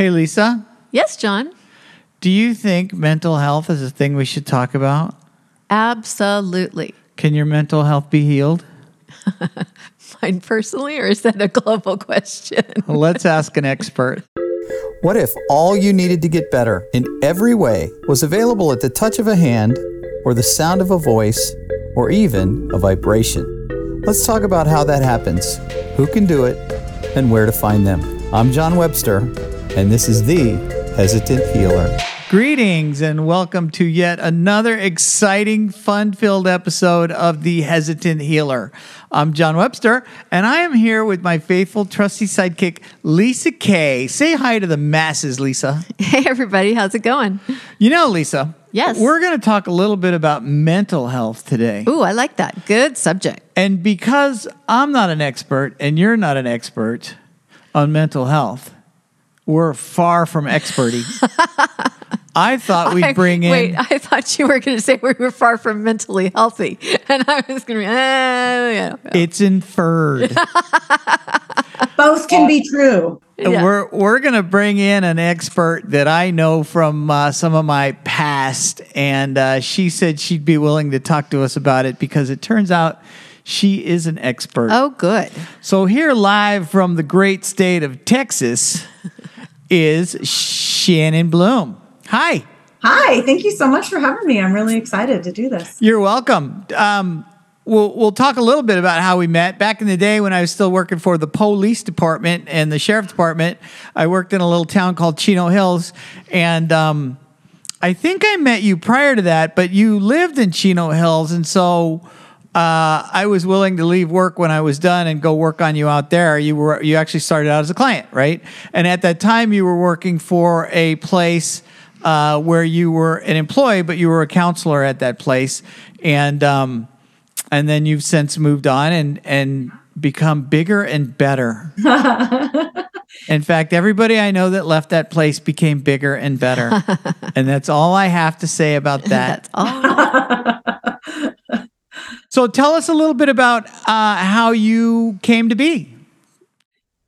Hey, Lisa, Yes, John. do you think mental health is a thing we should talk about? Absolutely. Can your mental health be healed? Mine personally, or is that a global question? Let's ask an expert. What if all you needed to get better in every way was available at the touch of a hand, or the sound of a voice, or even a vibration? Let's talk about how that happens, who can do it, and where to find them. I'm John Webster, and this is The Hesitant Healer. Greetings and welcome to yet another exciting, fun filled episode of The Hesitant Healer. I'm John Webster, and I am here with my faithful, trusty sidekick, Lisa Kay. Say hi to the masses, Lisa. Hey, everybody. How's it going? You know, Lisa. Yes. We're going to talk a little bit about mental health today. Ooh, I like that. Good subject. And because I'm not an expert and you're not an expert on mental health, we're far from experty. I thought we'd bring in. Wait, I thought you were going to say we were far from mentally healthy. And I was going to be, yeah. It's inferred. Both can be true. Yeah. We're we're gonna bring in an expert that I know from uh, some of my past, and uh, she said she'd be willing to talk to us about it because it turns out she is an expert. Oh, good. So here, live from the great state of Texas, is Shannan Blum. Hi. Hi, thank you so much for having me. I'm really excited to do this. You're welcome. Um, we'll we'll talk a little bit about how we met. Back in the day when I was still working for the police department and the sheriff's department, I worked in a little town called Chino Hills, and um, I think I met you prior to that, but you lived in Chino Hills, and so. Uh, I was willing to leave work when I was done and go work on you out there. You were you actually started out as a client, right? And at that time, you were working for a place uh, where you were an employee, but you were a counselor at that place, and um, and then you've since moved on and and become bigger and better. In fact, everybody I know that left that place became bigger and better, and that's all I have to say about that. That's all. So tell us a little bit about uh, how you came to be.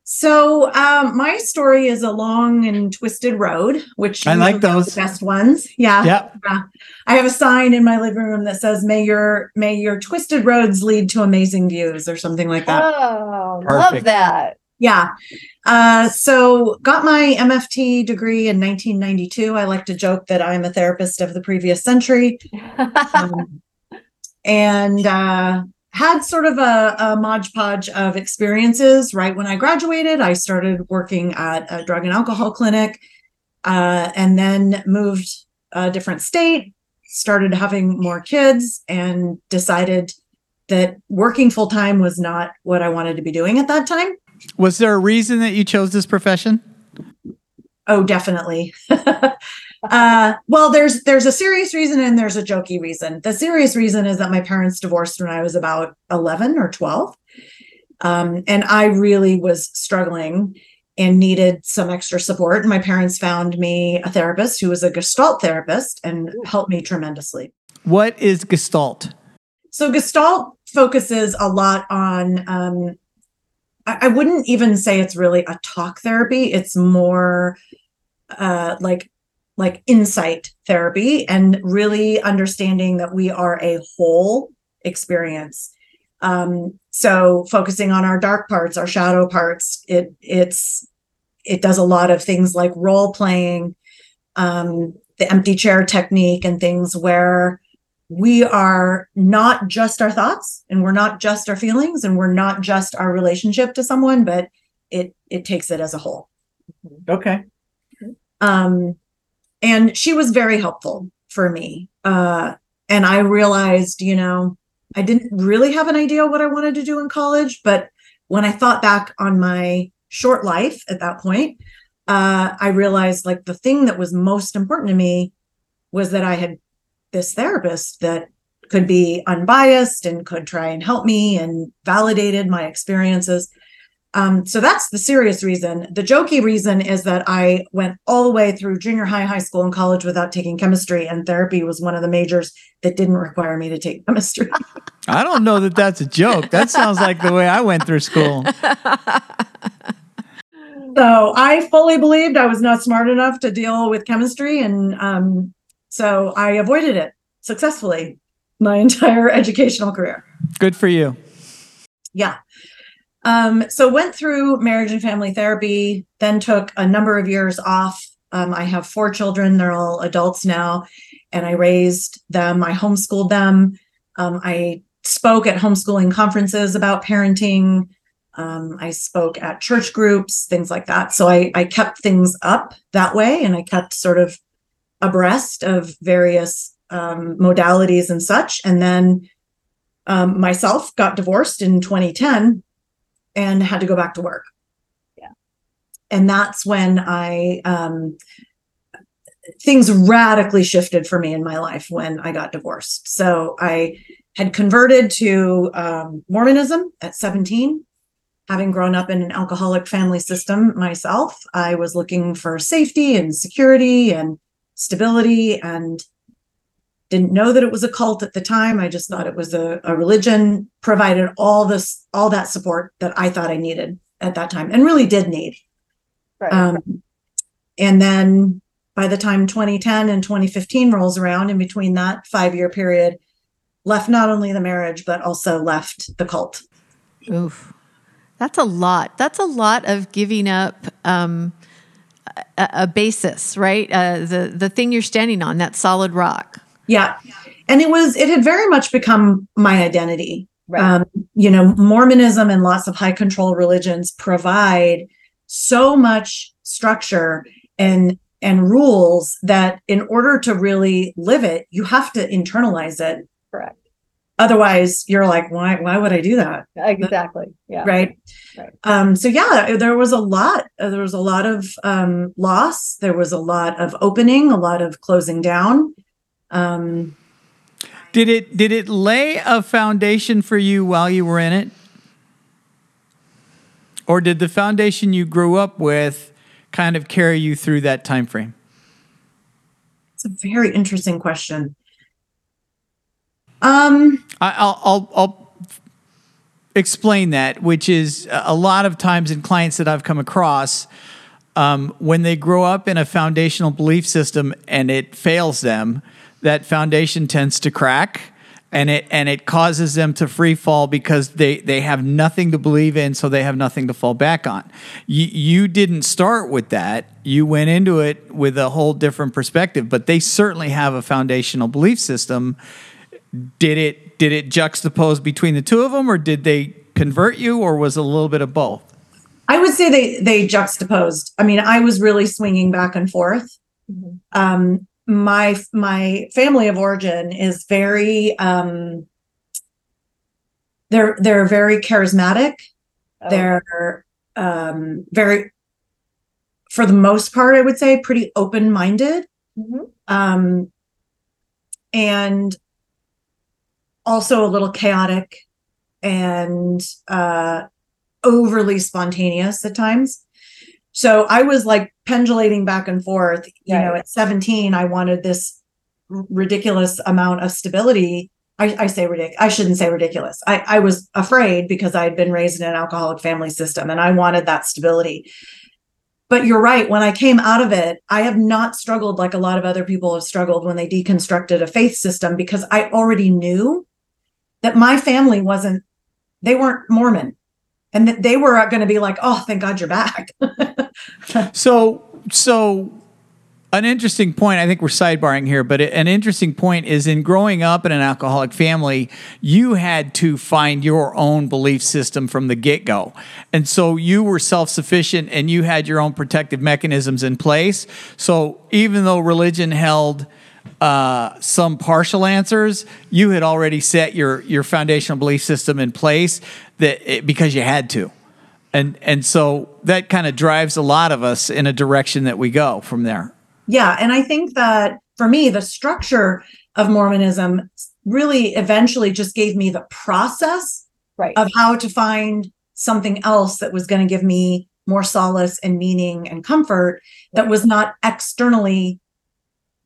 So, um, my story is a long and twisted road, which I like those. the best ones. Yeah. Yep. Yeah. I have a sign in my living room that says, "May your may your twisted roads lead to amazing views," or something like that. Oh, Perfect. love that. Yeah. Uh, so got my MFT degree in 1992. I like to joke that I'm a therapist of the previous century. Um, and uh, had sort of a, a modge podge of experiences. Right when I graduated, I started working at a drug and alcohol clinic, uh, and then moved a different state, started having more kids, and decided that working full time was not what I wanted to be doing at that time. Was there a reason that you chose this profession? Oh, definitely. uh, well, there's there's a serious reason and there's a jokey reason. The serious reason is that my parents divorced when I was about 11 or 12. Um, and I really was struggling and needed some extra support. And my parents found me a therapist who was a Gestalt therapist and helped me tremendously. What is Gestalt? So Gestalt focuses a lot on um I, I wouldn't even say it's really a talk therapy. It's more uh like like insight therapy and really understanding that we are a whole experience. Um so focusing on our dark parts, our shadow parts, it it's it does a lot of things like role playing, um, the empty chair technique and things where we are not just our thoughts and we're not just our feelings and we're not just our relationship to someone but it it takes it as a whole Okay. um and she was very helpful for me uh and i realized you know i didn't really have an idea what i wanted to do in college but when i thought back on my short life at that point uh i realized like the thing that was most important to me was that i had this therapist that could be unbiased and could try and help me and validated my experiences. Um, so that's the serious reason. The jokey reason is that I went all the way through junior high, high school, and college without taking chemistry, and therapy was one of the majors that didn't require me to take chemistry. I don't know that that's a joke. That sounds like the way I went through school. So I fully believed I was not smart enough to deal with chemistry, and um, so I avoided it successfully my entire educational career. Good for you. Yeah. Um, so went through marriage and family therapy, then took a number of years off. Um, I have four children; they're all adults now, and I raised them. I homeschooled them. Um, I spoke at homeschooling conferences about parenting. Um, I spoke at church groups, things like that. So I, I kept things up that way, and I kept sort of abreast of various um, modalities and such. And then um, myself got divorced in 2010 and had to go back to work. Yeah. And that's when I, um, things radically shifted for me in my life when I got divorced. So I had converted to um, Mormonism at 17. Having grown up in an alcoholic family system myself, I was looking for safety and security and stability and didn't know that it was a cult at the time. I just thought it was a, a religion, provided all this, all that support that I thought I needed at that time and really did need. Right. Um, and then by the time 2010 and 2015 rolls around, in between that five year period, left not only the marriage, but also left the cult. Oof. That's a lot. That's a lot of giving up um, a, a basis, right? Uh, the the thing you're standing on, that solid rock. Yeah. And it was, it had very much become my identity. Right. Um, you know, Mormonism and lots of high control religions provide so much structure and and rules that in order to really live it, you have to internalize it. Correct. Otherwise, you're like, why why would I do that? Exactly. Yeah. right Right. um so yeah there was a lot uh, there was a lot of um loss there was a lot of opening a lot of closing down um Did it did it lay a foundation for you while you were in it? Or did the foundation you grew up with kind of carry you through that time frame? it's a very interesting question um I, I'll, I'll, I'll explain that, which is a lot of times in clients that I've come across, um, when they grow up in a foundational belief system and it fails them, that foundation tends to crack. And it and it causes them to free fall because they, they have nothing to believe in, so they have nothing to fall back on. You, you didn't start with that. You went into it with a whole different perspective, but they certainly have a foundational belief system did it did it juxtapose between the two of them or did they convert you or was it a little bit of both i would say they they juxtaposed i mean i was really swinging back and forth Mhm. um my my family of origin is very um they're they're very charismatic. Oh, they're um very for the most part i would say pretty open minded mhm. um and also a little chaotic and uh overly spontaneous at times so i was like pendulating back and forth you know at 17 i wanted this r- ridiculous amount of stability I, I say ridiculous. I shouldn't say ridiculous. I, I was afraid because I had been raised in an alcoholic family system and I wanted that stability. But you're right. When I came out of it, I have not struggled like a lot of other people have struggled when they deconstructed a faith system because I already knew that my family wasn't, they weren't Mormon and that they were uh, going to be like, oh, thank God you're back. so so an interesting point i think we're sidebarring here but an interesting point is in growing up in an alcoholic family you had to find your own belief system from the get-go and so you were self-sufficient and you had your own protective mechanisms in place so even though religion held uh, some partial answers, you had already set your your foundational belief system in place that it, because you had to, and and so that kind of drives a lot of us in a direction that we go from there. yeah. And I think that for me, the structure of Mormonism really eventually just gave me the process Right. of how to find something else that was going to give me more solace and meaning and comfort that was not externally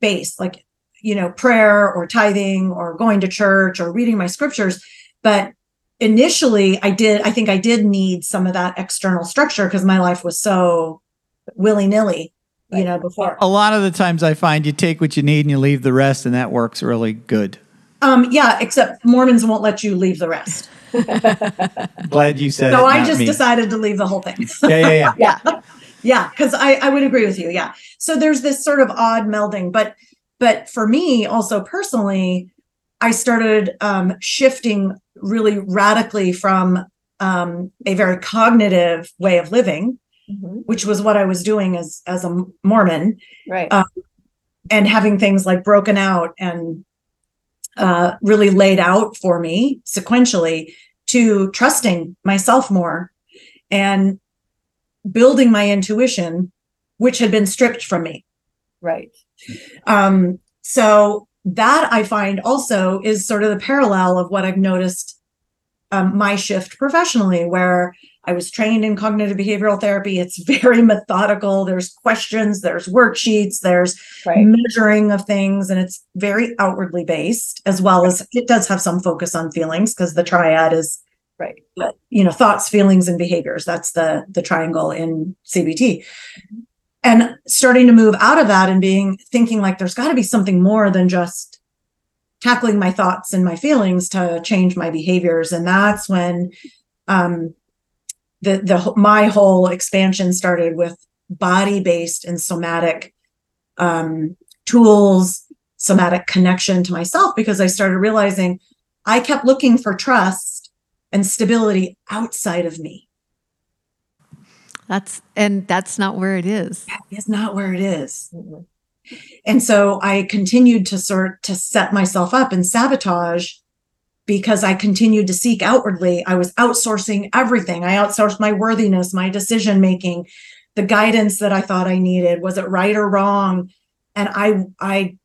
based like you know prayer or tithing or going to church or reading my scriptures but initially I did, I think I did need some of that external structure because my life was so willy nilly, you know, before. A lot of the times I find you take what you need and you leave the rest, and that works really good. Um, yeah, except Mormons won't let you leave the rest. Glad you said So it, I just me. decided to leave the whole thing. Yeah, yeah, yeah. Yeah. yeah because I, I would agree with you yeah so there's this sort of odd melding but but for me also personally i started um, shifting really radically from um, a very cognitive way of living Mhm. which was what i was doing as as a mormon Right. Uh, and having things like broken out and uh, really laid out for me sequentially to trusting myself more and building my intuition, which had been stripped from me. right. Um, so that I find also is sort of the parallel of what I've noticed um, my shift professionally, where I was trained in cognitive behavioral therapy. It's very methodical. There's questions, there's worksheets, there's Right. measuring of things, and it's very outwardly based, as well as it does have some focus on feelings because the triad is Right. but you know thoughts feelings and behaviors that's the the triangle in cbt and starting to move out of that and being thinking like there's got to be something more than just tackling my thoughts and my feelings to change my behaviors. And that's when um the the my whole expansion started with body based and somatic um tools somatic connection to myself because i started realizing i kept looking for trust and stability outside of me That's and that's not where it is. is not where it is. And so I continued to sort to set myself up and sabotage because I continued to seek outwardly. I was outsourcing everything. I outsourced my worthiness, my decision making, the guidance that I thought I needed. Was it right or wrong? And I I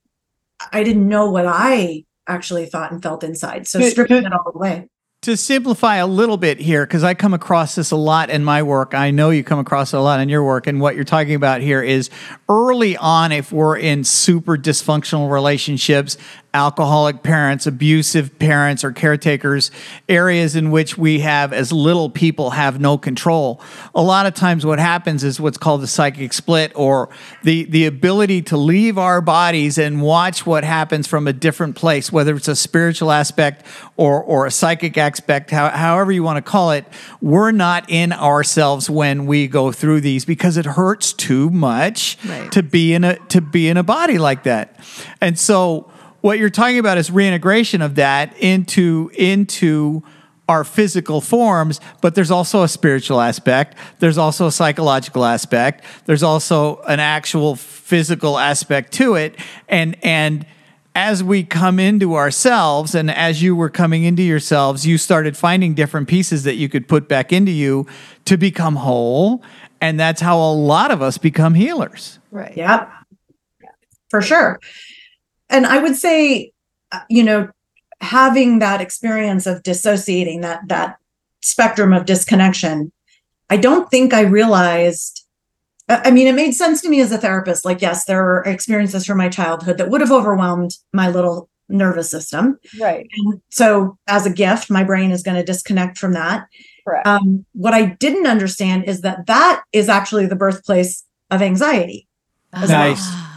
I didn't know what I actually thought and felt inside. So Good- stripping it all away. To simplify a little bit here, because I come across this a lot in my work. I know you come across it a lot in your work. And what you're talking about here is early on, if we're in super dysfunctional relationships, alcoholic parents, abusive parents, or caretakers, areas in which we have, as little people, have no control. A lot of times, what happens is what's called the psychic split, or the, the ability to leave our bodies and watch what happens from a different place, whether it's a spiritual aspect or, or a psychic aspect, how, however you want to call it. We're not in ourselves when we go through these because it hurts too much Right. to be in a to be in a body like that. And so what you're talking about is reintegration of that into into our physical forms, but there's also a spiritual aspect. There's also a psychological aspect. There's also an actual physical aspect to it. And and as we come into ourselves and as you were coming into yourselves, you started finding different pieces that you could put back into you to become whole. And that's how a lot of us become healers. Right. Yep. For sure. And I would say, uh, you know, having that experience of dissociating that that spectrum of disconnection, I don't think I realized. I I mean, it made sense to me as a therapist. Like, yes, there were experiences from my childhood that would have overwhelmed my little nervous system. Right. And so, as a gift, my brain is going to disconnect from that. Correct. Um, what I didn't understand is that that is actually the birthplace of anxiety Nice. Ah,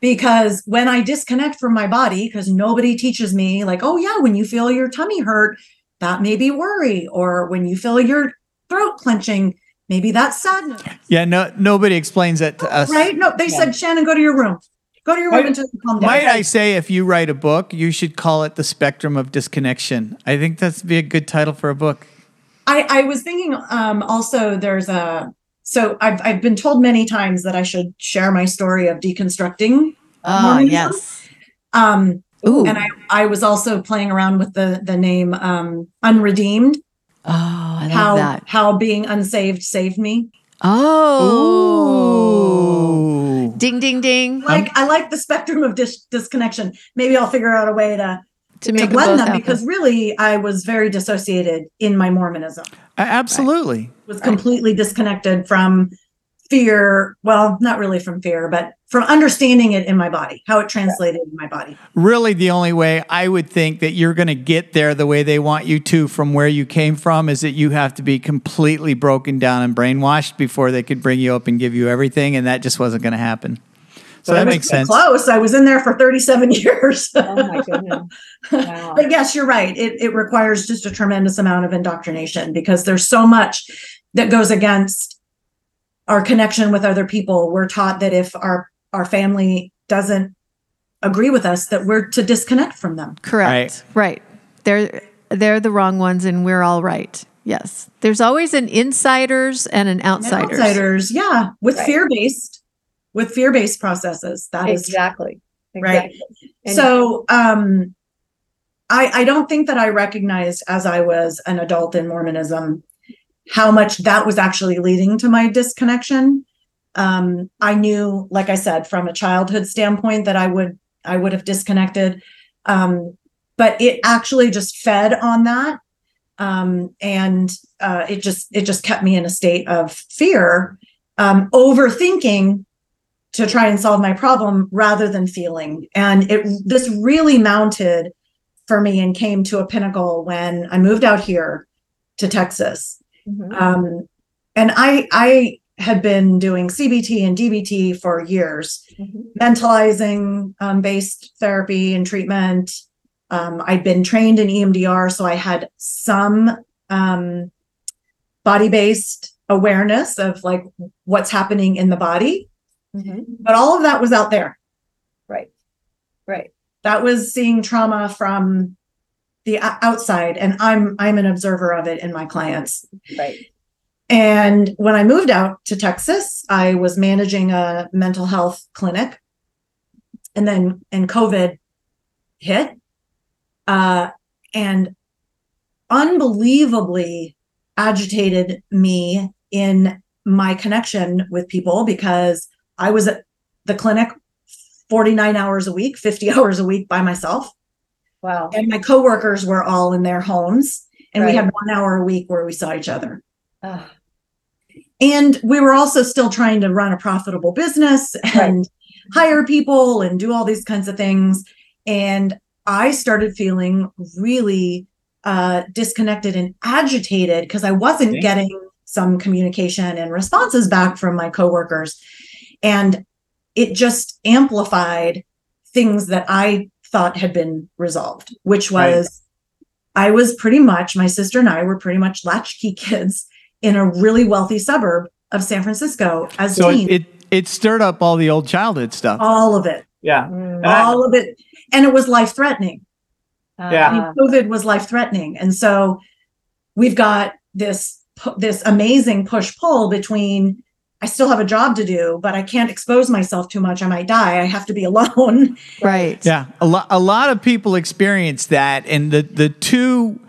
because when I disconnect from my body, because nobody teaches me, like, oh, yeah, when you feel your tummy hurt, that may be worry. Or when you feel your throat clenching, maybe that's sadness. Yeah, no, nobody explains that to us. Right? No, they Yeah. said, Shannan, go to your room. Go to your room Might- until you calm down. Might I say, if you write a book, you should call it The Spectrum of Disconnection. I think that's be a good title for a book. I, I was thinking um, also there's a so I've I've been told many times that I should share my story of deconstructing. Ah, Mormonism. yes. Um, Ooh. and I I was also playing around with the the name um, unredeemed. oh, I love how that. how being unsaved saved me. Oh. Ooh. Ding ding ding. Like I like the spectrum of dis- disconnection. Maybe I'll figure out a way to To to make them blend them happen. because really I was very dissociated in my Mormonism. Absolutely. Was completely disconnected from fear. Well, not really from fear, but from understanding it in my body, how it translated in my body. really the only way I would think that you're going to get there the way they want you to from where you came from is that you have to be completely broken down and brainwashed before they could bring you up and give you everything, and that just wasn't going to happen. So that makes sense. Close. I was in there for 37 years. Oh my goodness. Wow. but yes, you're right. It, it requires just a tremendous amount of indoctrination because there's so much that goes against our connection with other people. We're taught that if our our family doesn't agree with us, that we're to disconnect from them. Correct. Right. They're they're the wrong ones and we're all right. Yes. There's always an insiders and an And outsiders. Outsiders, yeah, with Right. fear based, with fear based processes. That is Exactly. Right. Exactly. And- so um I I don't think that I recognized as I was an adult in Mormonism how much that was actually leading to my disconnection. Um I knew like I said from a childhood standpoint that I would I would have disconnected um but it actually just fed on that um and uh it just it just kept me in a state of fear um overthinking to try and solve my problem rather than feeling. And it this really mounted for me and came to a pinnacle when I moved out here to Texas. Mhm. Um, and I I had been doing CBT and DBT for years, Mhm. mentalizing um, based therapy and treatment. Um, I'd been trained in EMDR, so I had some um, body based awareness of like what's happening in the body Mhm. but all of that was out there Right. Right. that was seeing trauma from the outside and i'm i'm an observer of it in my clients Right. and when i moved out to texas i was managing a mental health clinic and then and covid hit uh and unbelievably agitated me in my connection with people because i was at the clinic 49 hours a week 50 hours a week by myself. Wow. and my coworkers were all in their homes and we had one hour a week where we saw each other. Ah, and we were also still trying to run a profitable business and hire people and do all these kinds of things. And i started feeling really uh, disconnected and agitated because i wasn't Okay. getting some communication and responses back from my coworkers and it just amplified things that i thought had been resolved which Right. was i was pretty much my sister and i were pretty much latchkey kids in a really wealthy suburb of San Francisco as So teens. it, it it stirred up all the old childhood stuff. all of it, Yeah. mm, And I- all of it, and it was life threatening. Yeah. ah, COVID was life threatening, and so we've got this this amazing push pull between. I still have a job to do, but I can't expose myself too much. I might die. I have to be alone. Right. Yeah, a lot a lot of people experience that, and the the two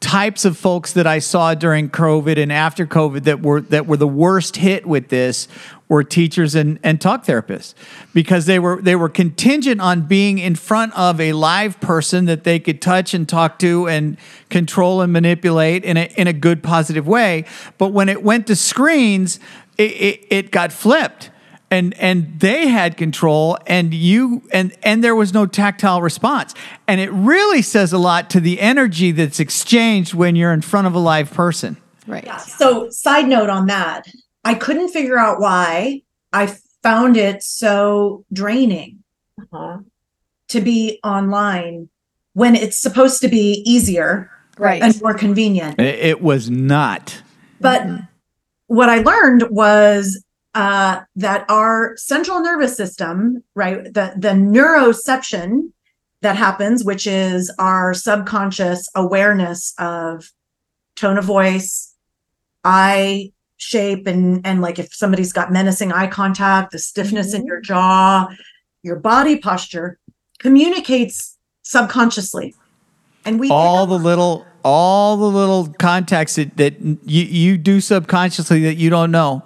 types of folks that I saw during COVID and after COVID that were that were the worst hit with this were teachers and, and talk therapists because they were they were contingent on being in front of a live person that they could touch and talk to and control and manipulate in a in a good positive way. But when it went to screens, it, it, it got flipped and and they had control and you and and there was no tactile response and it really says a lot to the energy that's exchanged when you're in front of a live person Right. yeah. So, side note on that, I couldn't figure out why I found it so draining uh-huh. to be online when it's supposed to be easier Right. and more convenient. it, it was not But what I learned was uh, that our central nervous system, right, the the neuroception that happens, which is our subconscious awareness of tone of voice, eye shape, and and like if somebody's got menacing eye contact, the stiffness in Mhm. your jaw, your body posture communicates subconsciously, and we all the little all the little contacts that, that you, you do subconsciously that you don't know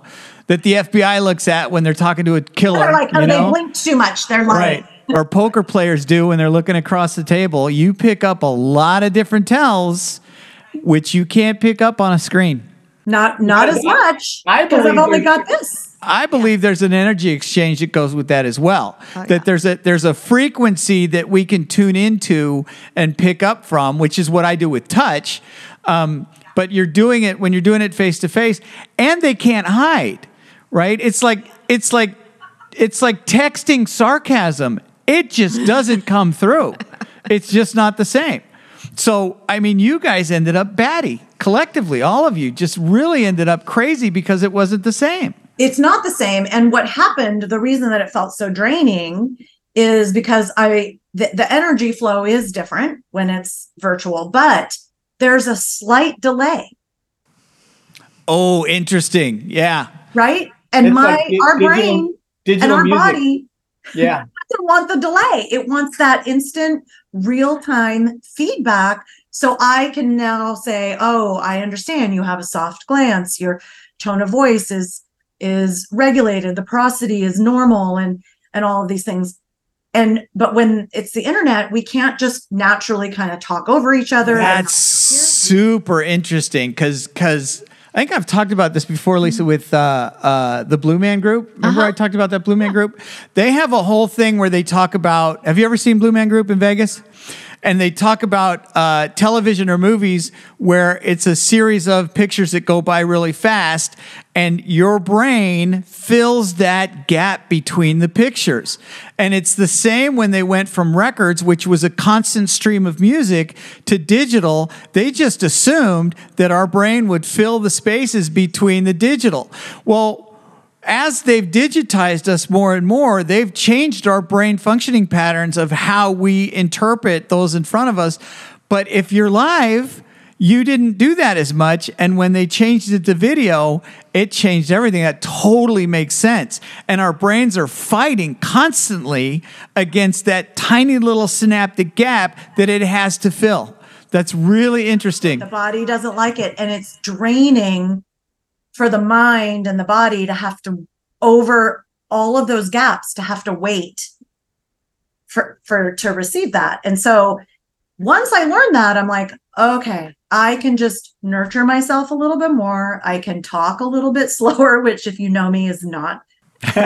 that the FBI looks at when they're talking to a killer they're like, oh, you they know? blinked too much. They're lying. right or poker players do when they're looking across the table you pick up a lot of different tells which you can't pick up on a screen Not not as much I because I've only got this. I believe there's an energy exchange that goes with that as well. Oh, that yeah. there's a there's a frequency that we can tune into and pick up from, which is what I do with touch. Um, but you're doing it when you're doing it face to face, and they can't hide, right? It's like it's like it's like texting sarcasm. It just doesn't come through. It's just not the same. So, I mean, you guys ended up batty collectively. All of you just really ended up crazy because it wasn't the same. It's not the same and what happened the reason that it felt so draining is because i the, the energy flow is different when it's virtual but there's a slight delay Oh, interesting. Yeah. right and It's my like di- our digital- brain and our music. body Yeah. doesn't want the delay it wants that instant real-time feedback so i can now say oh i understand you have a soft glance your tone of voice is is regulated the prosody is normal and and all of these things and but when it's the internet we can't just naturally kind of talk over each other That's super interesting because because I think I've talked about this before, Lisa, with uh, uh, the Blue Man Group. Remember I talked about that Blue Man Group? They have a whole thing where they talk about. Have you ever seen Blue Man Group in Vegas? And they talk about uh, television or movies where it's a series of pictures that go by really fast, and your brain fills that gap between the pictures. And it's the same when they went from records, which was a constant stream of music, to digital. They just assumed that our brain would fill the spaces between the digital. Well, as they've digitized us more and more, they've changed our brain functioning patterns of how we interpret those in front of us. But if you're live, you didn't do that as much. And when they changed it to video, it changed everything. That totally makes sense. And our brains are fighting constantly against that tiny little synaptic gap that it has to fill. That's really interesting. the body doesn't like it and it's draining for the mind and the body to have to over all of those gaps to have to wait for for to receive that and so once i learned that i'm like okay i can just nurture myself a little bit more i can talk a little bit slower which if you know me is not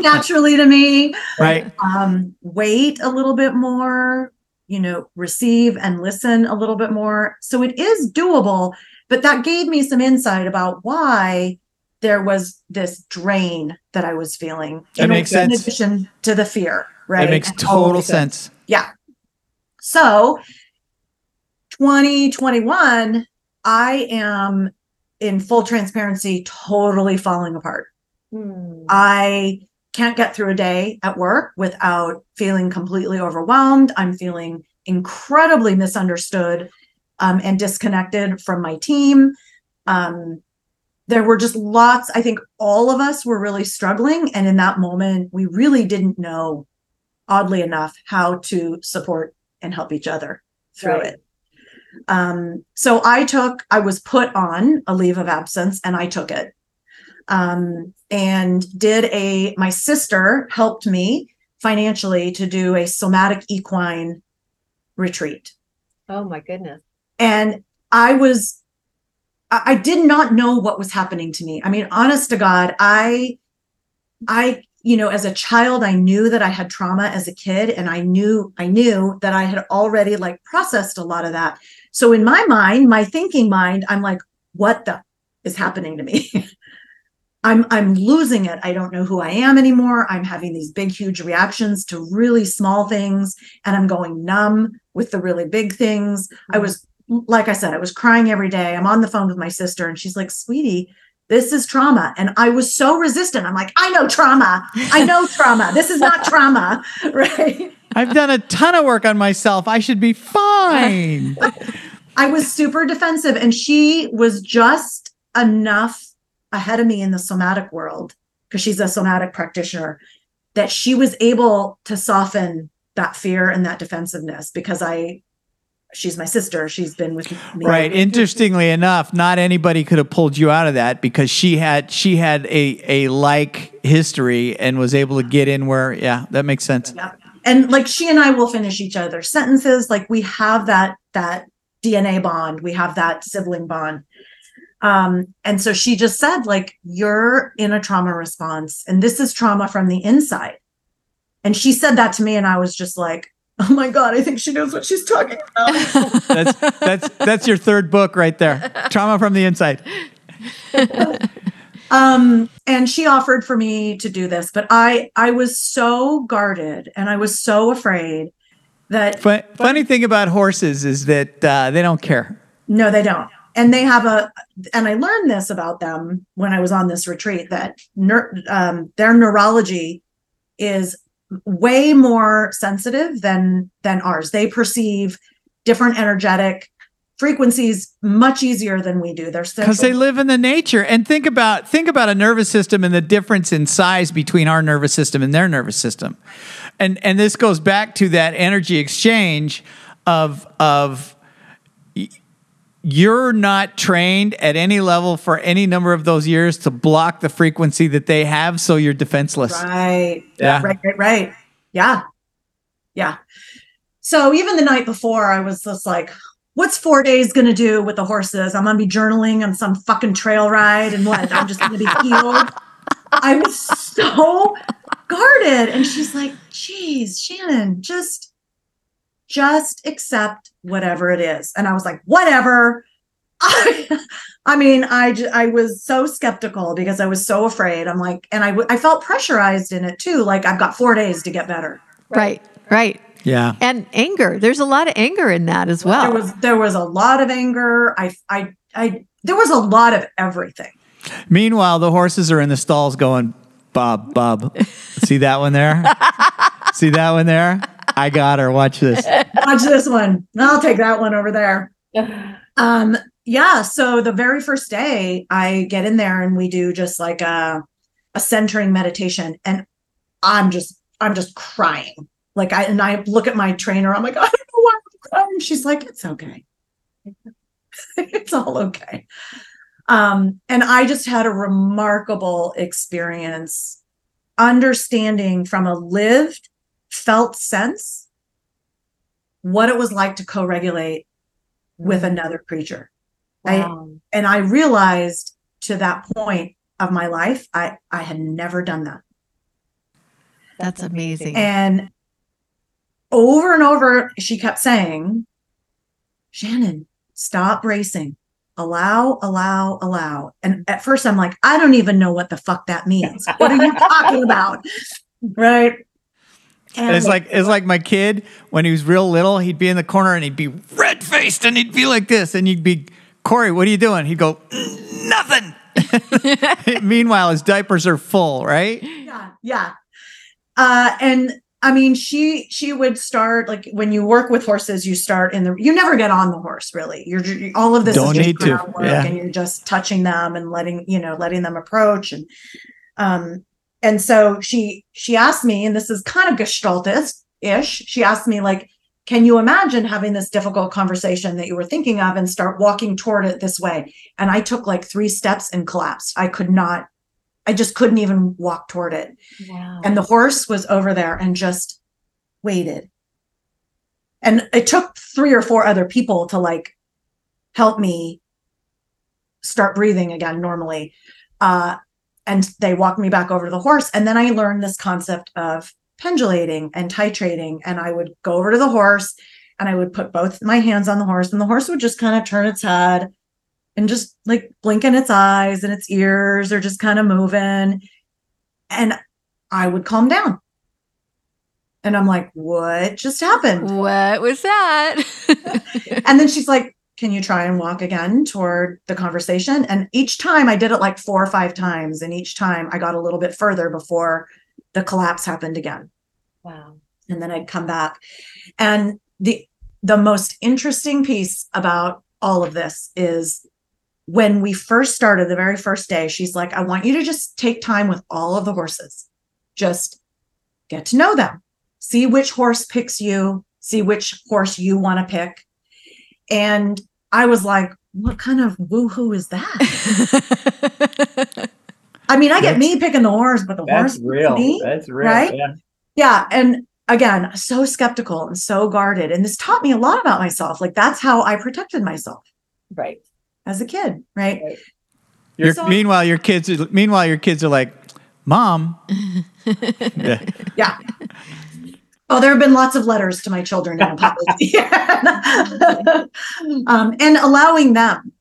naturally to me Right. um, wait a little bit more, you know, receive and listen a little bit more. So it is doable, but that gave me some insight about why there was this drain that I was feeling. That in- makes In sense. addition to the fear, right? That makes And- total sense. yeah. So 2021, I am in full transparency, totally falling apart. Hmm. I can't get through a day at work without feeling completely overwhelmed. I'm feeling incredibly misunderstood um, and disconnected from my team. Um, there were just lots, I think all of us were really struggling. And in that moment, we really didn't know, oddly enough, how to support and help each other through Right. it. Um, so I took, I was put on a leave of absence and I took it um, and did a my sister helped me financially to do a somatic equine retreat Oh my goodness. And i was I, did not know what was happening to me. I mean honest to god i i you know as a child i knew that i had trauma as a kid and i knew i knew that i had already like processed a lot of that. So in my mind my thinking mind i'm like what the is happening to me? I'm i'm losing it. I don't know who i am anymore. I'm having these big huge reactions to really small things and i'm going numb with the really big things. I mm-hmm. was like i said i was crying every day. I'm on the phone with my sister and she's like sweetie this is trauma. And i was so resistant. I'm like i know trauma. I know trauma. This is not trauma. Right? I've done a ton of work on myself. I should be fine. I was super defensive, and she was just enough ahead of me in the somatic world because she's a somatic practitioner that she was able to soften that fear and that defensiveness because I, she's my sister. She's been with me. right. Interestingly enough, not anybody could have pulled you out of that because she had she had a a like history and was able to get in where yeah, that makes sense. Yeah. And like she and I will finish each other's sentences. Like we have that that DNA bond. We have that sibling bond. Um, and so she just said, like, you're in a trauma response, and this is trauma from the inside. And she said that to me, and I was just like, oh my God, I think she knows what she's talking about. That's that's that's your third book right there. Trauma from the inside. um and she offered for me to do this but i i was so guarded and i was so afraid that Fu- funny thing about horses is that uh, they don't care. no they don't and they have a and i learned this about them when i was on this retreat that neur- um, their neurology is way more sensitive than than ours. They perceive different energetic frequencies much easier than we do. They're because they live in the nature. And think about think about a nervous system and the difference in size between our nervous system and their nervous system. And and this goes back to that energy exchange of of you're not trained at any level for any number of those years to block the frequency that they have so you're defenseless Right. Yeah. Right, right, right. Yeah. Yeah. So even the night before, I was just like, what's four days going to do with the horses? I'm going to be journaling on some fucking trail ride and what? I'm just going to be healed. I was so guarded. And she's like, geez, Shannan, just, just accept whatever it is. And I was like, whatever. I, I mean, I, j- I was so skeptical because I was so afraid. I'm like, and I, w- I felt pressurized in it too. Like I've got four days to get better. Right, right. yeah And anger. There's a lot of anger in that as well. There was, there was a lot of anger. I, I, I, there was a lot of everything. meanwhile the horses are in the stalls going bob bob see that one there see that one there i got her watch this Watch this one. I'll take that one over there. Um, yeah. So the very first day I get in there and we do just like a, a centering meditation and I'm just, I'm just crying. Like I, and I look at my trainer, I'm like, I don't know why I'm crying. She's like, it's okay. it's all okay. Um, and I just had a remarkable experience understanding from a lived, felt sense what it was like to co-regulate with mm-hmm. another creature. I, and I realized to that point of my life, I, I had never done that. That's amazing. And over and over, she kept saying, Shannan, stop racing. Allow, allow, allow. And at first, I'm like, I don't even know what the fuck that means. What are you talking about? Right. And It's like it's like my kid when he was real little. He'd be in the corner and he'd be red faced and he'd be like this, and you'd be Corey, what are you doing? He'd go "Mm, nothing. Meanwhile, his diapers are full, right? yeah yeah uh and i mean she she would start like when you work with horses you start in the you never get on the horse really you're all of this Don't is just groundwork yeah. and you're just touching them and letting you know letting them approach and um and so she she asked me and this is kind of gestaltist ish she asked me like can you imagine having this difficult conversation that you were thinking of and start walking toward it this way? And i took like three steps and collapsed. I could not i just couldn't even walk toward it. Wow. and the horse was over there and just waited. And it took three or four other people to like help me start breathing again normally. Uh and they walked me back over to the horse and then i learned this concept of pendulating and titrating and i would go over to the horse and i would put both my hands on the horse and the horse would just kind of turn its head and just like blinking its eyes and its ears are just kind of moving and I would calm down. And I'm like, what just happened? what was that? And then she's like, can you try and walk again toward the conversation? And each time I did it like four or five times. And each time I got a little bit further before the collapse happened again. Wow. And then I'd come back. And the the most interesting piece about all of this is when we first started the very first day, she's like, I want you to just take time with all of the horses. Just get to know them. See which horse picks you, see which horse you want to pick. And I was like, what kind of woohoo is that? I mean, I get me picking the horse, but the horse That's real. me? That's real. right? Yeah. Yeah. And again, so skeptical and so guarded. And this taught me a lot about myself. Like that's how I protected myself Right. as a kid, right? Right. Your, So- meanwhile, your kids. Meanwhile, your kids are like, "Mom." Yeah. Yeah. Oh, there have been lots of letters to my children in apology. um, and allowing them,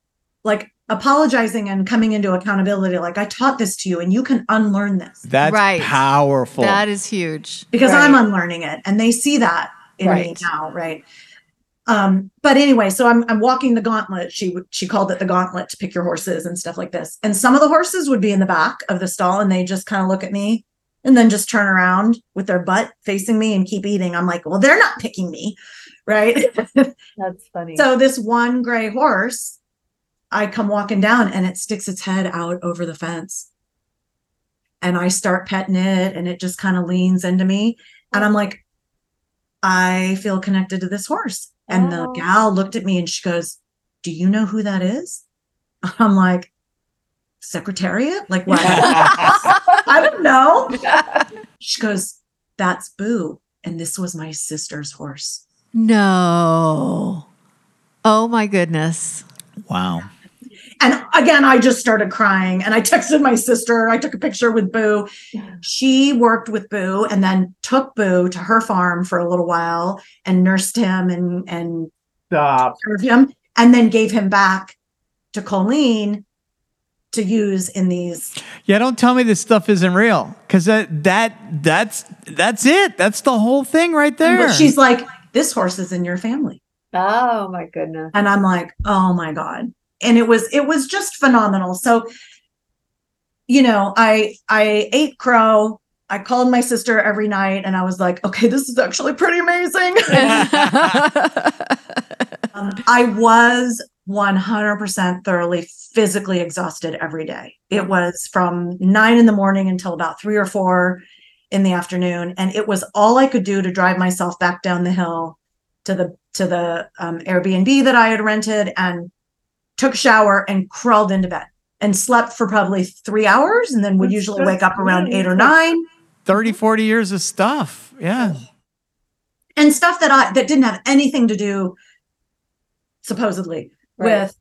like apologizing and coming into accountability. Like, I taught this to you and you can unlearn this That's Right. powerful. That is huge. because Right. I'm unlearning it and they see that in me Right. now. Right. Um, but anyway, so I'm, I'm walking the gauntlet. She she called it the gauntlet to pick your horses and stuff like this. And some of the horses would be in the back of the stall and they just kind of look at me and then just turn around with their butt facing me and keep eating. I'm like, well, they're not picking me. Right. That's funny. so this one gray horse, I come walking down and it sticks its head out over the fence. And I start petting it and it just kind of leans into me. And I'm like, I feel connected to this horse. And the Oh. gal looked at me and she goes, Do you know who that is? I'm like, Secretariat? Like what? I don't know. She goes, That's Boo. And this was my sister's horse. No. Oh my goodness. wow. And again, I just started crying and I texted my sister. I took a picture with Boo. She worked with Boo and then took Boo to her farm for a little while and nursed him and, and Stop. served him and then gave him back to Colleen to use in these. Yeah, don't tell me this stuff isn't real, because that that that's that's it. That's the whole thing right there. But she's like, this horse is in your family. oh my goodness. And I'm like, oh my God. And it was, it was just phenomenal. So, you know, I, I ate crow. I called my sister every night and I was like, okay, this is actually pretty amazing. um, I was 100% thoroughly physically exhausted every day. It was from nine in the morning until about three or four in the afternoon. And it was all I could do to drive myself back down the hill to the to the um, Airbnb that I had rented and took a shower and crawled into bed and slept for probably three hours and then would That's usually wake up around eight or nine 30, 40 years of stuff. Yeah. and stuff that I that didn't have anything to do supposedly Right. with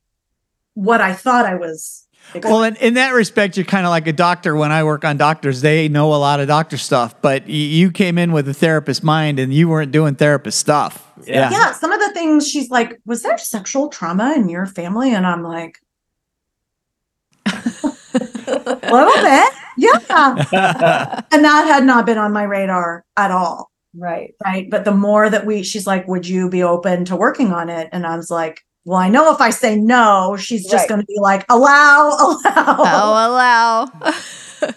what I thought I was Well, in, in that respect, you're kind of like a doctor. When I work on doctors, they know a lot of doctor stuff, but y- you came in with a therapist mind and you weren't doing therapist stuff. Yeah. yeah, some of the things she's like, was there sexual trauma in your family? And I'm like, a little bit. Yeah. and that had not been on my radar at all. Right. Right. But the more that we, she's like, would you be open to working on it? And I was like, well, I know if I say no, she's just Right. going to be like, allow, allow. oh, allow.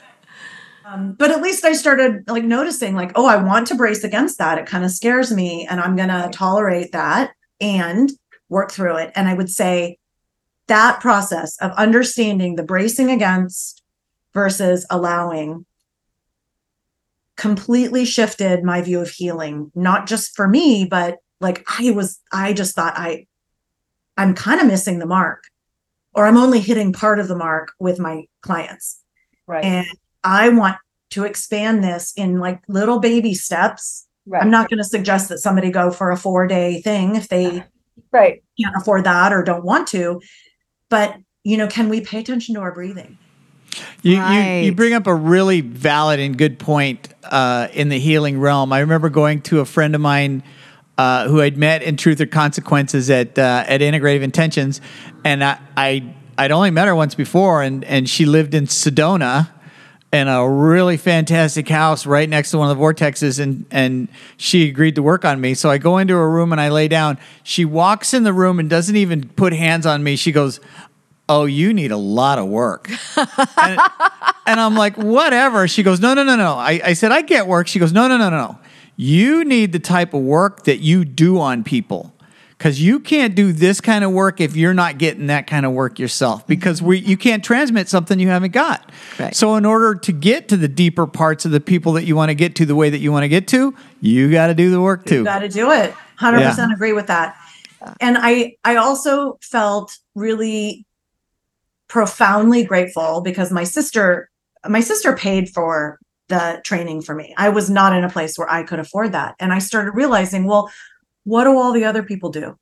Um, but at least I started like noticing, like, oh, I want to brace against that. It kind of scares me, and I'm going to tolerate that and work through it. And I would say that process of understanding the bracing against versus allowing completely shifted my view of healing, not just for me, but like I was, I just thought I, I'm kind of missing the mark, or I'm only hitting part of the mark with my clients. Right. And I want to expand this in like little baby steps. right. I'm not going to suggest that somebody go for a four day thing if they right. can't afford that or don't want to. But, you know, can we pay attention to our breathing? You, you, you bring up a really valid and good point uh, in the healing realm. I remember going to a friend of mine uh, who I'd met in Truth or Consequences at uh, at Integrated Intentions, and I, I I'd only met her once before, and and she lived in Sedona, in a really fantastic house right next to one of the vortexes, and and she agreed to work on me. So I go into her room and I lay down. She walks in the room and doesn't even put hands on me. She goes. Oh, you need a lot of work. and, and I'm like, whatever. She goes, no, no, no, no. I, I said, I get work. She goes, no, no, no, no, no. You need the type of work that you do on people. Because you can't do this kind of work if you're not getting that kind of work yourself. Because we you can't transmit something you haven't got. Right. So in order to get to the deeper parts of the people that you want to get to the way that you want to get to, you got to do the work too. You got to do it. 100% agree with that. And I I also felt really profoundly grateful because my sister my sister paid for the training for me. I was not in a place where I could afford that. And I started realizing, well, what do all the other people do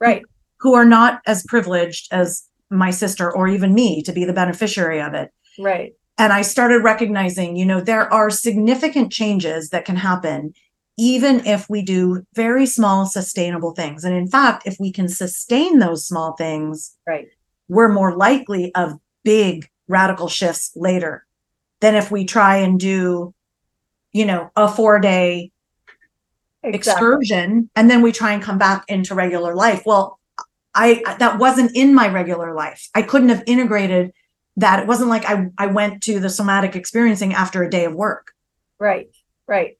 Right. who are not as privileged as my sister or even me to be the beneficiary of it. Right. And I started recognizing, you know, there are significant changes that can happen even if we do very small sustainable things. And in fact, if we can sustain those small things, Right. we're more likely of big radical shifts later than if we try and do, you know, a four day Exactly. excursion and then we try and come back into regular life. Well, I that wasn't in my regular life. I couldn't have integrated that. It wasn't like I I went to the somatic experiencing after a day of work, Right. Right.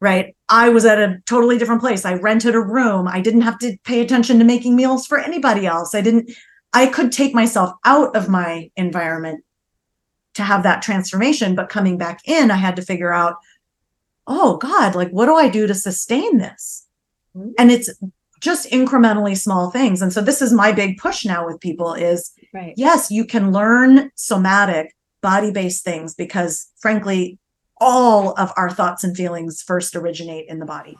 right? I was at a totally different place. I rented a room. I didn't have to pay attention to making meals for anybody else. I didn't I could take myself out of my environment to have that transformation, but coming back in, I had to figure out, oh God, like what do I do to sustain this? Mhm. And it's just incrementally small things. And so this is my big push now with people is Right. yes, you can learn somatic body-based things because frankly, all of our thoughts and feelings first originate in the body.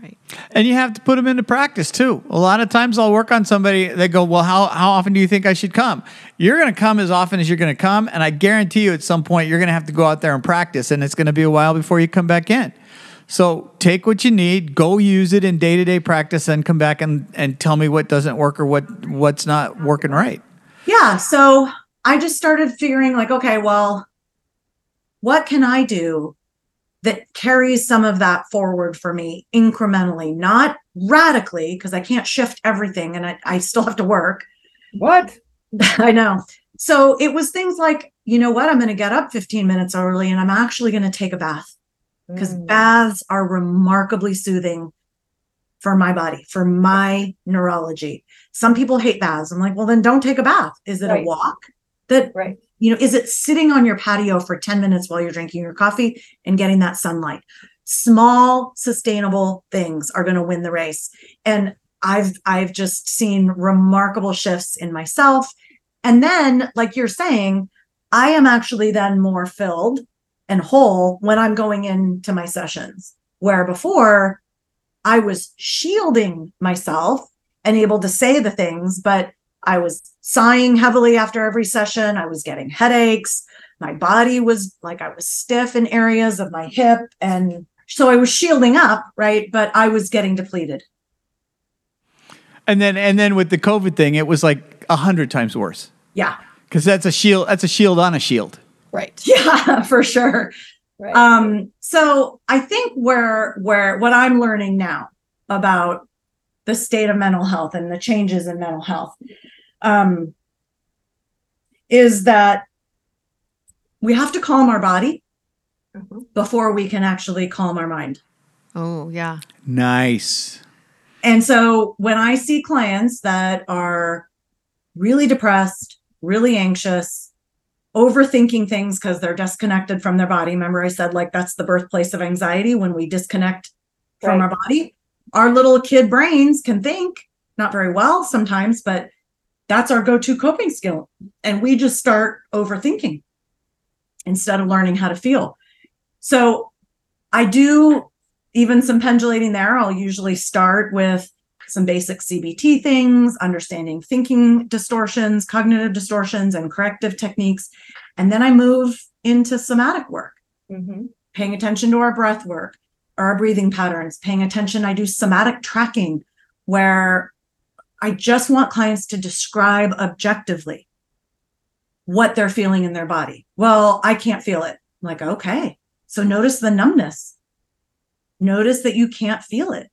Right. And you have to put them into practice too. A lot of times I'll work on somebody, they go, Well, how, how often do you think I should come? You're going to come as often as you're going to come. And I guarantee you at some point you're going to have to go out there and practice. And it's going to be a while before you come back in. So take what you need, go use it in day to day practice, and come back and, and tell me what doesn't work or what what's not working right. Yeah. So I just started figuring like, okay, well, what can I do that carries some of that forward for me incrementally, not radically, because I can't shift everything and I, I still have to work. What? I know. So it was things like, you know what? I'm going to get up 15 minutes early and I'm actually going to take a bath because Mm. baths are remarkably soothing for my body, for my neurology. Some people hate baths. I'm like, well, then don't take a bath. Is it a walk? That, Right. You know, is it sitting on your patio for 10 minutes while you're drinking your coffee and getting that sunlight? Small, sustainable things are going to win the race. And I've I've just seen remarkable shifts in myself. And then, like you're saying, I am actually then more filled and whole when I'm going into my sessions. Where before I was shielding myself and able to say the things, but I was sighing heavily after every session. I was getting headaches. My body was like I was stiff in areas of my hip. And so I was shielding up, right? But I was getting depleted. And then and then with the COVID thing, it was like a hundred times worse. Yeah. Because that's a shield, that's a shield on a shield. Right. Yeah, for sure. Right. Um, so I think where where what I'm learning now about the state of mental health and the changes in mental health um, is that we have to calm our body Mhm. before we can actually calm our mind. Oh, yeah. Nice. And so when I see clients that are really depressed, really anxious, overthinking things because they're disconnected from their body. Remember, I said like that's the birthplace of anxiety when we disconnect from our body. Our little kid brains can think, not very well sometimes, but that's our go to coping skill. And we just start overthinking instead of learning how to feel. So I do even some pendulating there. I'll usually start with some basic CBT things, understanding thinking distortions, cognitive distortions, and corrective techniques. And then I move into somatic work, Mhm. paying attention to our breath work, our breathing patterns, paying attention. I do somatic tracking where I just want clients to describe objectively what they're feeling in their body. Well, I can't feel it. I'm like, okay. So notice the numbness. Notice that you can't feel it.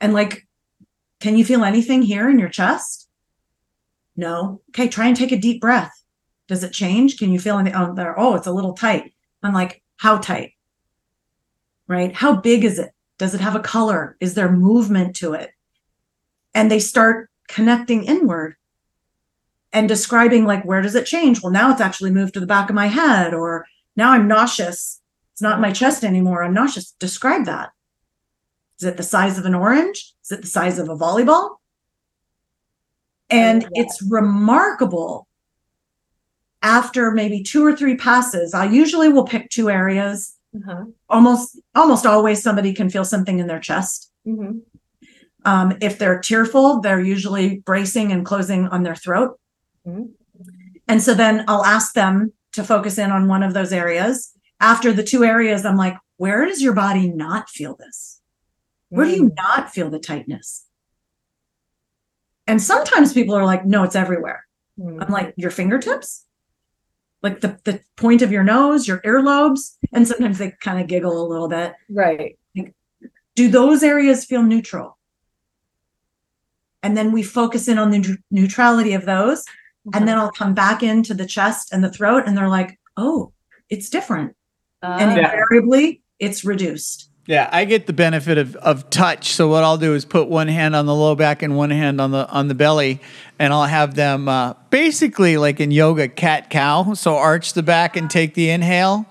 And like, can you feel anything here in your chest? No. Okay, try and take a deep breath. Does it change? Can you feel anything? Oh, there. Oh, it's a little tight. I'm like, how tight? Right? How big is it? Does it have a color? Is there movement to it? And they start connecting inward and describing like where does it change? Well, now it's actually moved to the back of my head, or now I'm nauseous. It's not in my chest anymore. I'm nauseous. Describe that. Is it the size of an orange? Is it the size of a volleyball? And Yeah. it's remarkable. After maybe two or three passes, I usually will pick two areas. Uh-huh. Almost, almost always somebody can feel something in their chest. Mhm. Um, if they're tearful, they're usually bracing and closing on their throat. Mhm. And so then I'll ask them to focus in on one of those areas. After the two areas, I'm like, where does your body not feel this? Where do you not feel the tightness? And sometimes people are like, no, it's everywhere. Mm. I'm like, your fingertips? Like the, the point of your nose, your earlobes? And sometimes they kind of giggle a little bit. Right. Do those areas feel neutral? And then we focus in on the neu- neutrality of those. And then I'll come back into the chest and the throat, and they're like, oh, it's different. And Ah, invariably, it's reduced. Yeah, I get the benefit of, of touch. So what I'll do is put one hand on the low back and one hand on the on the belly, and I'll have them uh, basically like in yoga, cat cow. So arch the back and take the inhale,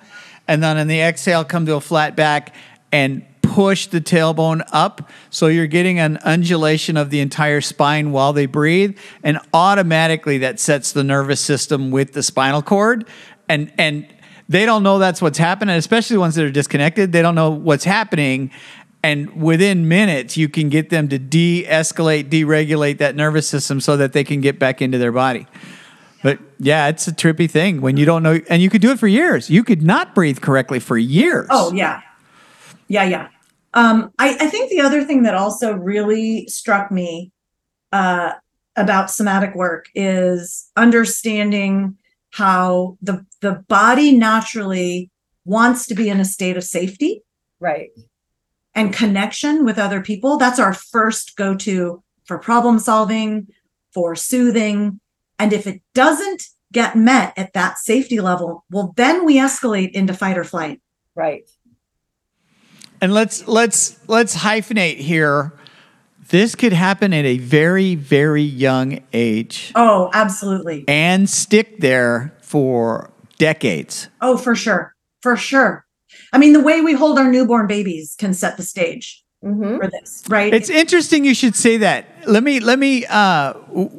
and then on the exhale, come to a flat back and push the tailbone up. So you're getting an undulation of the entire spine while they breathe, and automatically that sets the nervous system with the spinal cord, and and they don't know that's what's happening, especially ones that are disconnected. They don't know what's happening. And within minutes, you can get them to de escalate, deregulate that nervous system so that they can get back into their body. But yeah, it's a trippy thing when you don't know, and you could do it for years. You could not breathe correctly for years. Oh yeah. Yeah, yeah. Um, I, I think the other thing that also really struck me uh, about somatic work is understanding how the the body naturally wants to be in a state of safety Right. and connection with other people. That's our first go-to for problem solving, for soothing. And if it doesn't get met at that safety level, well, then we escalate into fight or flight. Right. And let's let's let's hyphenate here. This could happen at a very very young age Oh, absolutely. and stick there for decades. Oh, for sure. For sure. I mean, the way we hold our newborn babies can set the stage Mm-hmm. for this, right? It's interesting you should say that. Let me let me uh w-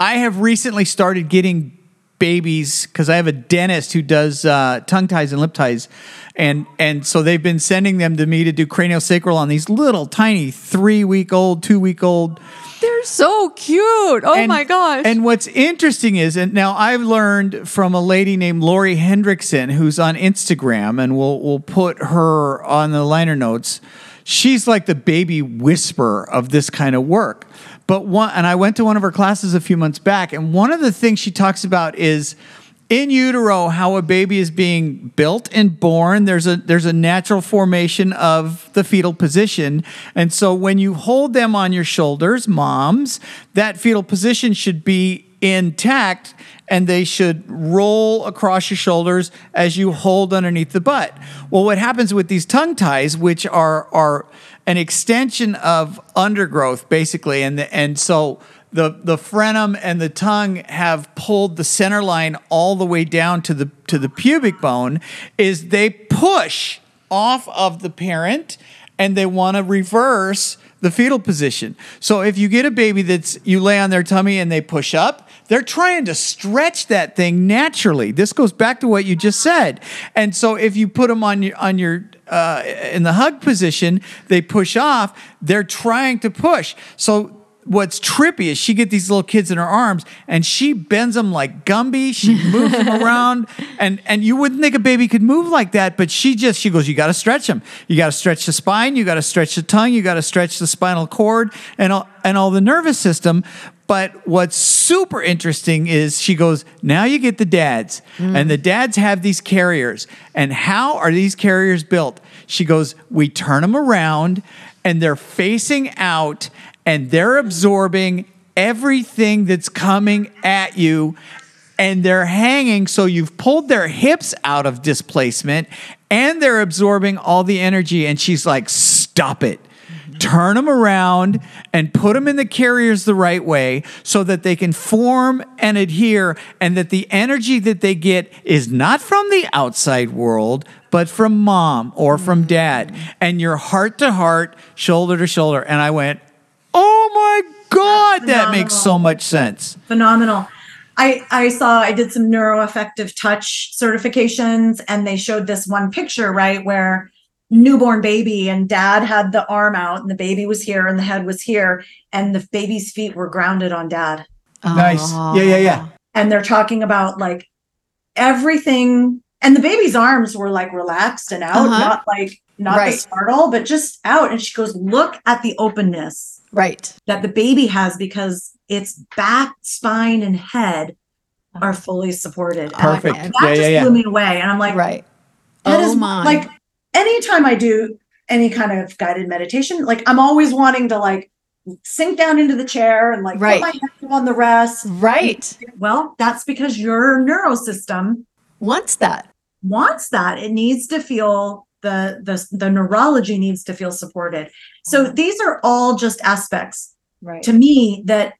I have recently started getting babies because I have a dentist who does uh, tongue ties and lip ties, and and so they've been sending them to me to do craniosacral on these little tiny three week old, two week old. They're so cute. Oh And- my gosh. And what's interesting is, and now I've learned from a lady named Lori Hendrickson who's on Instagram, and we'll we'll put her on the liner notes. She's like the baby whisperer of this kind of work. But one, and I went to one of her classes a few months back, and one of the things she talks about is in utero how a baby is being built and born. There's a there's a natural formation of the fetal position. And so when you hold them on your shoulders moms that fetal position should be intact and they should roll across your shoulders as you hold underneath the butt. Well what happens with these tongue ties which are are an extension of undergrowth basically and the, and so the the frenum and the tongue have pulled the center line all the way down to the to the pubic bone is they push off of the parent and they want to reverse the fetal position. So if you get a baby that's you lay on their tummy and they push up, they're trying to stretch that thing naturally. This goes back to what you just said. And so if you put them on your on your uh, in the hug position, they push off. They're trying to push. So what's trippy is she get these little kids in her arms and she bends them like Gumby. She moves them around, and and you wouldn't think a baby could move like that, but she just she goes, you got to stretch them. You got to stretch the spine. You got to stretch the tongue. You got to stretch the spinal cord and all and all the nervous system. But what's super interesting is she goes, now you get the dads, and the dads have these carriers. And how are these carriers built? She goes, we turn them around and they're facing out and they're absorbing everything that's coming at you and they're hanging so you've pulled their hips out of displacement and they're absorbing all the energy and she's like stop it turn them around and put them in the carriers the right way so that they can form and adhere and that the energy that they get is not from the outside world but from mom or from mm. dad. And you're heart to heart shoulder to shoulder. And i went oh my god that makes so much sense. Phenomenal. I, I saw I did some neuroaffective touch certifications and they showed this one picture, right, where newborn baby and dad had the arm out and the baby was here and the head was here and the baby's feet were grounded on dad. Nice. Yeah, yeah, yeah. and they're talking about like everything and the baby's arms were like relaxed and out Uh-huh. not like not Right. the startle but just out and she goes look at the openness Right. that the baby has because its back spine and head are fully supported Perfect. that Yeah, just yeah, yeah. blew me away and i'm like Right. that oh is my. like anytime i do any kind of guided meditation like i'm always wanting to like sink down into the chair and like Right. put my head on the rest right. well that's because your neurosystem Wants that. wants that it needs to feel the the the neurology needs to feel supported so these are all just aspects Right. to me that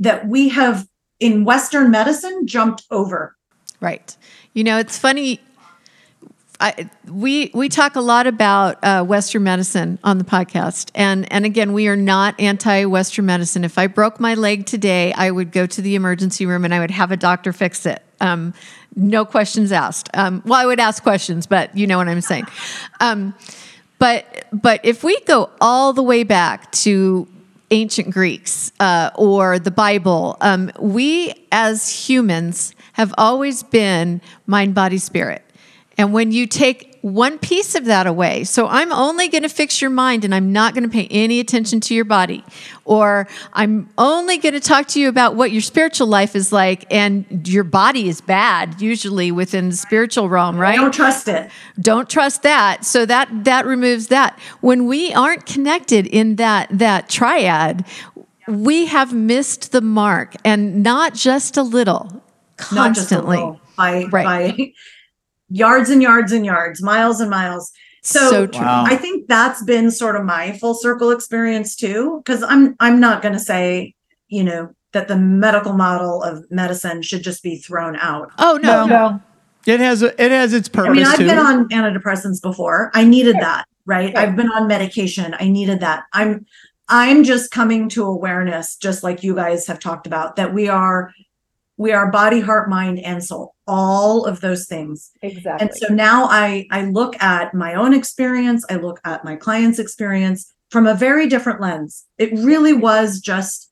that we have in western medicine jumped over Right. You know, it's funny. I, we we talk a lot about uh, Western medicine on the podcast, and and again, we are not anti-Western medicine. If I broke my leg today, I would go to the emergency room and I would have a doctor fix it. Um, no questions asked. Um, well, I would ask questions, but you know what I'm saying. Um, but but if we go all the way back to ancient Greeks uh, or the Bible, um, we as humans have always been mind, body, spirit. And when you take one piece of that away, so I'm only going to fix your mind and I'm not going to pay any attention to your body, or I'm only going to talk to you about what your spiritual life is like, and your body is bad, usually within the spiritual realm, i right? don't trust it. Don't trust that. So that that removes that. When we aren't connected in that that triad we have missed the mark and not just a little not just a constantly. little, by Right. by yards and yards and yards miles and miles so, so true Wow. I think that's been sort of my full circle experience too. Cause I'm I'm not gonna say, you know, that the medical model of medicine should just be thrown out. oh no, No. It has a, it has its purpose I mean, I've too. been on antidepressants before. I needed that, right? Right. I've been on medication. I needed that. I'm I'm just coming to awareness, just like you guys have talked about, that we are we are body, heart, mind, and soul. All of those things. Exactly. And so now I I look at my own experience, I look at my client's experience from a very different lens. It really was just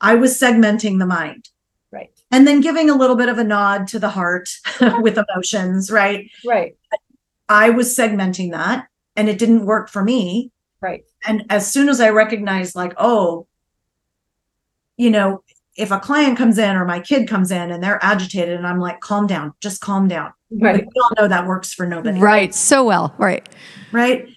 I was segmenting the mind right. and then giving a little bit of a nod to the heart with emotions, right? Right. I was segmenting that and it didn't work for me. Right. And as soon as I recognized like, oh, you know, if a client comes in or my kid comes in and they're agitated and I'm like, calm down, just calm down. Right. Like, we all know that works for nobody. right so well right right?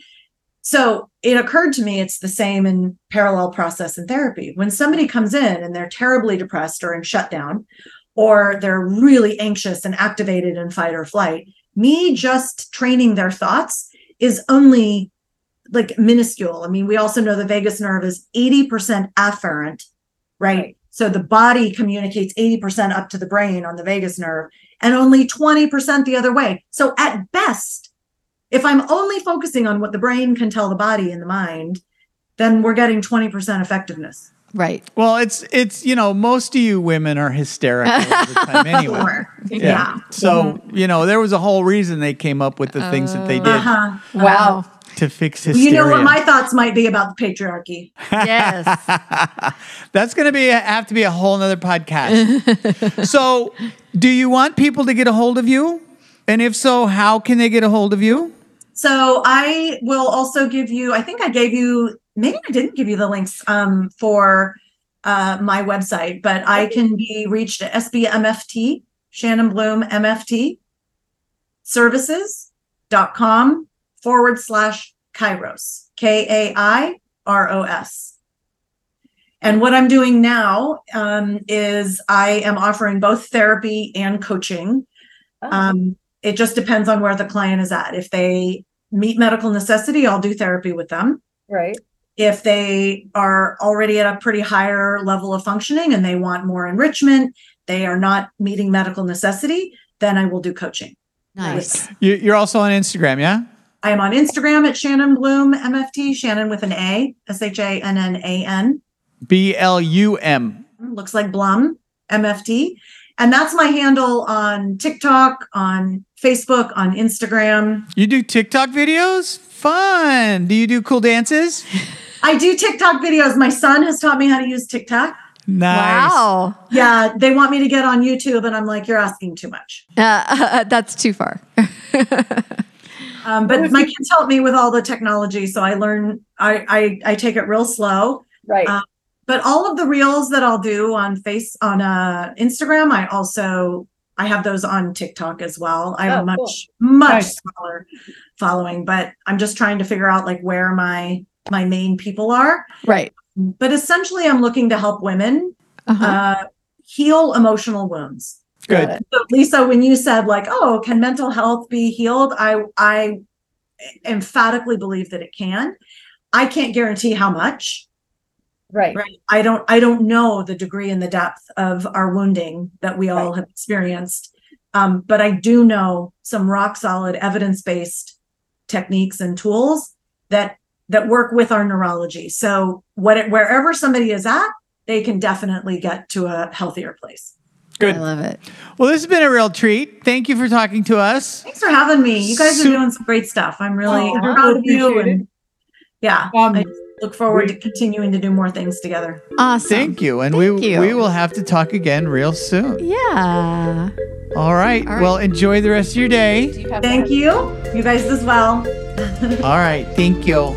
So it occurred to me it's the same in parallel process in therapy. When somebody comes in and they're terribly depressed or in shutdown, or they're really anxious and activated in fight or flight, me just training their thoughts is only like minuscule. I mean, we also know the vagus nerve is 80% afferent, right? Right. So the body communicates 80% up to the brain on the vagus nerve and only 20% the other way. So at best, if I'm only focusing on what the brain can tell the body and the mind, then we're getting 20% effectiveness. right well, it's it's you know most of you women are hysterical all the time anyway. Sure. Yeah. Yeah. So mm-hmm. you know there was a whole reason they came up with the things that they uh, did Uh-huh. wow uh-huh. To fix his, You know what my thoughts might be about the patriarchy. yes That's going to be have to be a whole nother podcast. so, do you want people to get a hold of you? And if so, how can they get a hold of you? So I will also give you, I think I gave you, maybe I didn't give you the links um, for uh, my website, but I can be reached at SBMFT, Shannan Blum MFT, services.com forward slash Kairos, K A I R O S. And what I'm doing now um, is I am offering both therapy and coaching. Oh, Um, it just depends on where the client is at. If they meet medical necessity, I'll do therapy with them. right. If they are already at a pretty higher level of functioning and they want more enrichment, they are not meeting medical necessity, then I will do coaching. nice You, you're also on Instagram, yeah? I am on Instagram at Shannan Blum MFT, Shannan with an A, S H A N N A N. B L U M. looks like Blum MFT. And that's my handle on TikTok, on Facebook, on Instagram. You do TikTok videos? Fun. Do you do cool dances? I do TikTok videos. My son has taught me how to use TikTok. Nice. Wow. Yeah, they want me to get on YouTube, and I'm like, you're asking too much. Uh, that's too far. Um, but my kids help me with all the technology, so I learn. I I, I take it real slow. Right. Uh, But all of the reels that I'll do on face on uh, Instagram, I also I have those on TikTok as well. I have Oh, a much cool. much Nice. smaller following, but I'm just trying to figure out like where my my main people are. right. But essentially, I'm looking to help women Uh-huh. uh, heal emotional wounds. Good. So Lisa, when you said like, "Oh, can mental health be healed?" I I emphatically believe that it can. I can't guarantee how much. Right. Right. I don't I don't know the degree and the depth of our wounding that we all have experienced. Um, but I do know some rock solid evidence-based techniques and tools that that work with our neurology. So what it, wherever somebody is at, they can definitely get to a healthier place. Good. I love it. Well, this has been a real treat. Thank you for talking to us. Thanks for having me. You guys are doing some great stuff. I'm really Oh, I proud of you. And yeah, Um, I look forward to continuing to do more things together. Awesome. Thank you. And Thank we you. we will have to talk again real soon. Yeah. All right. All right. Well, enjoy the rest of your day. You Thank that? you. You guys as well. All right. Thank you.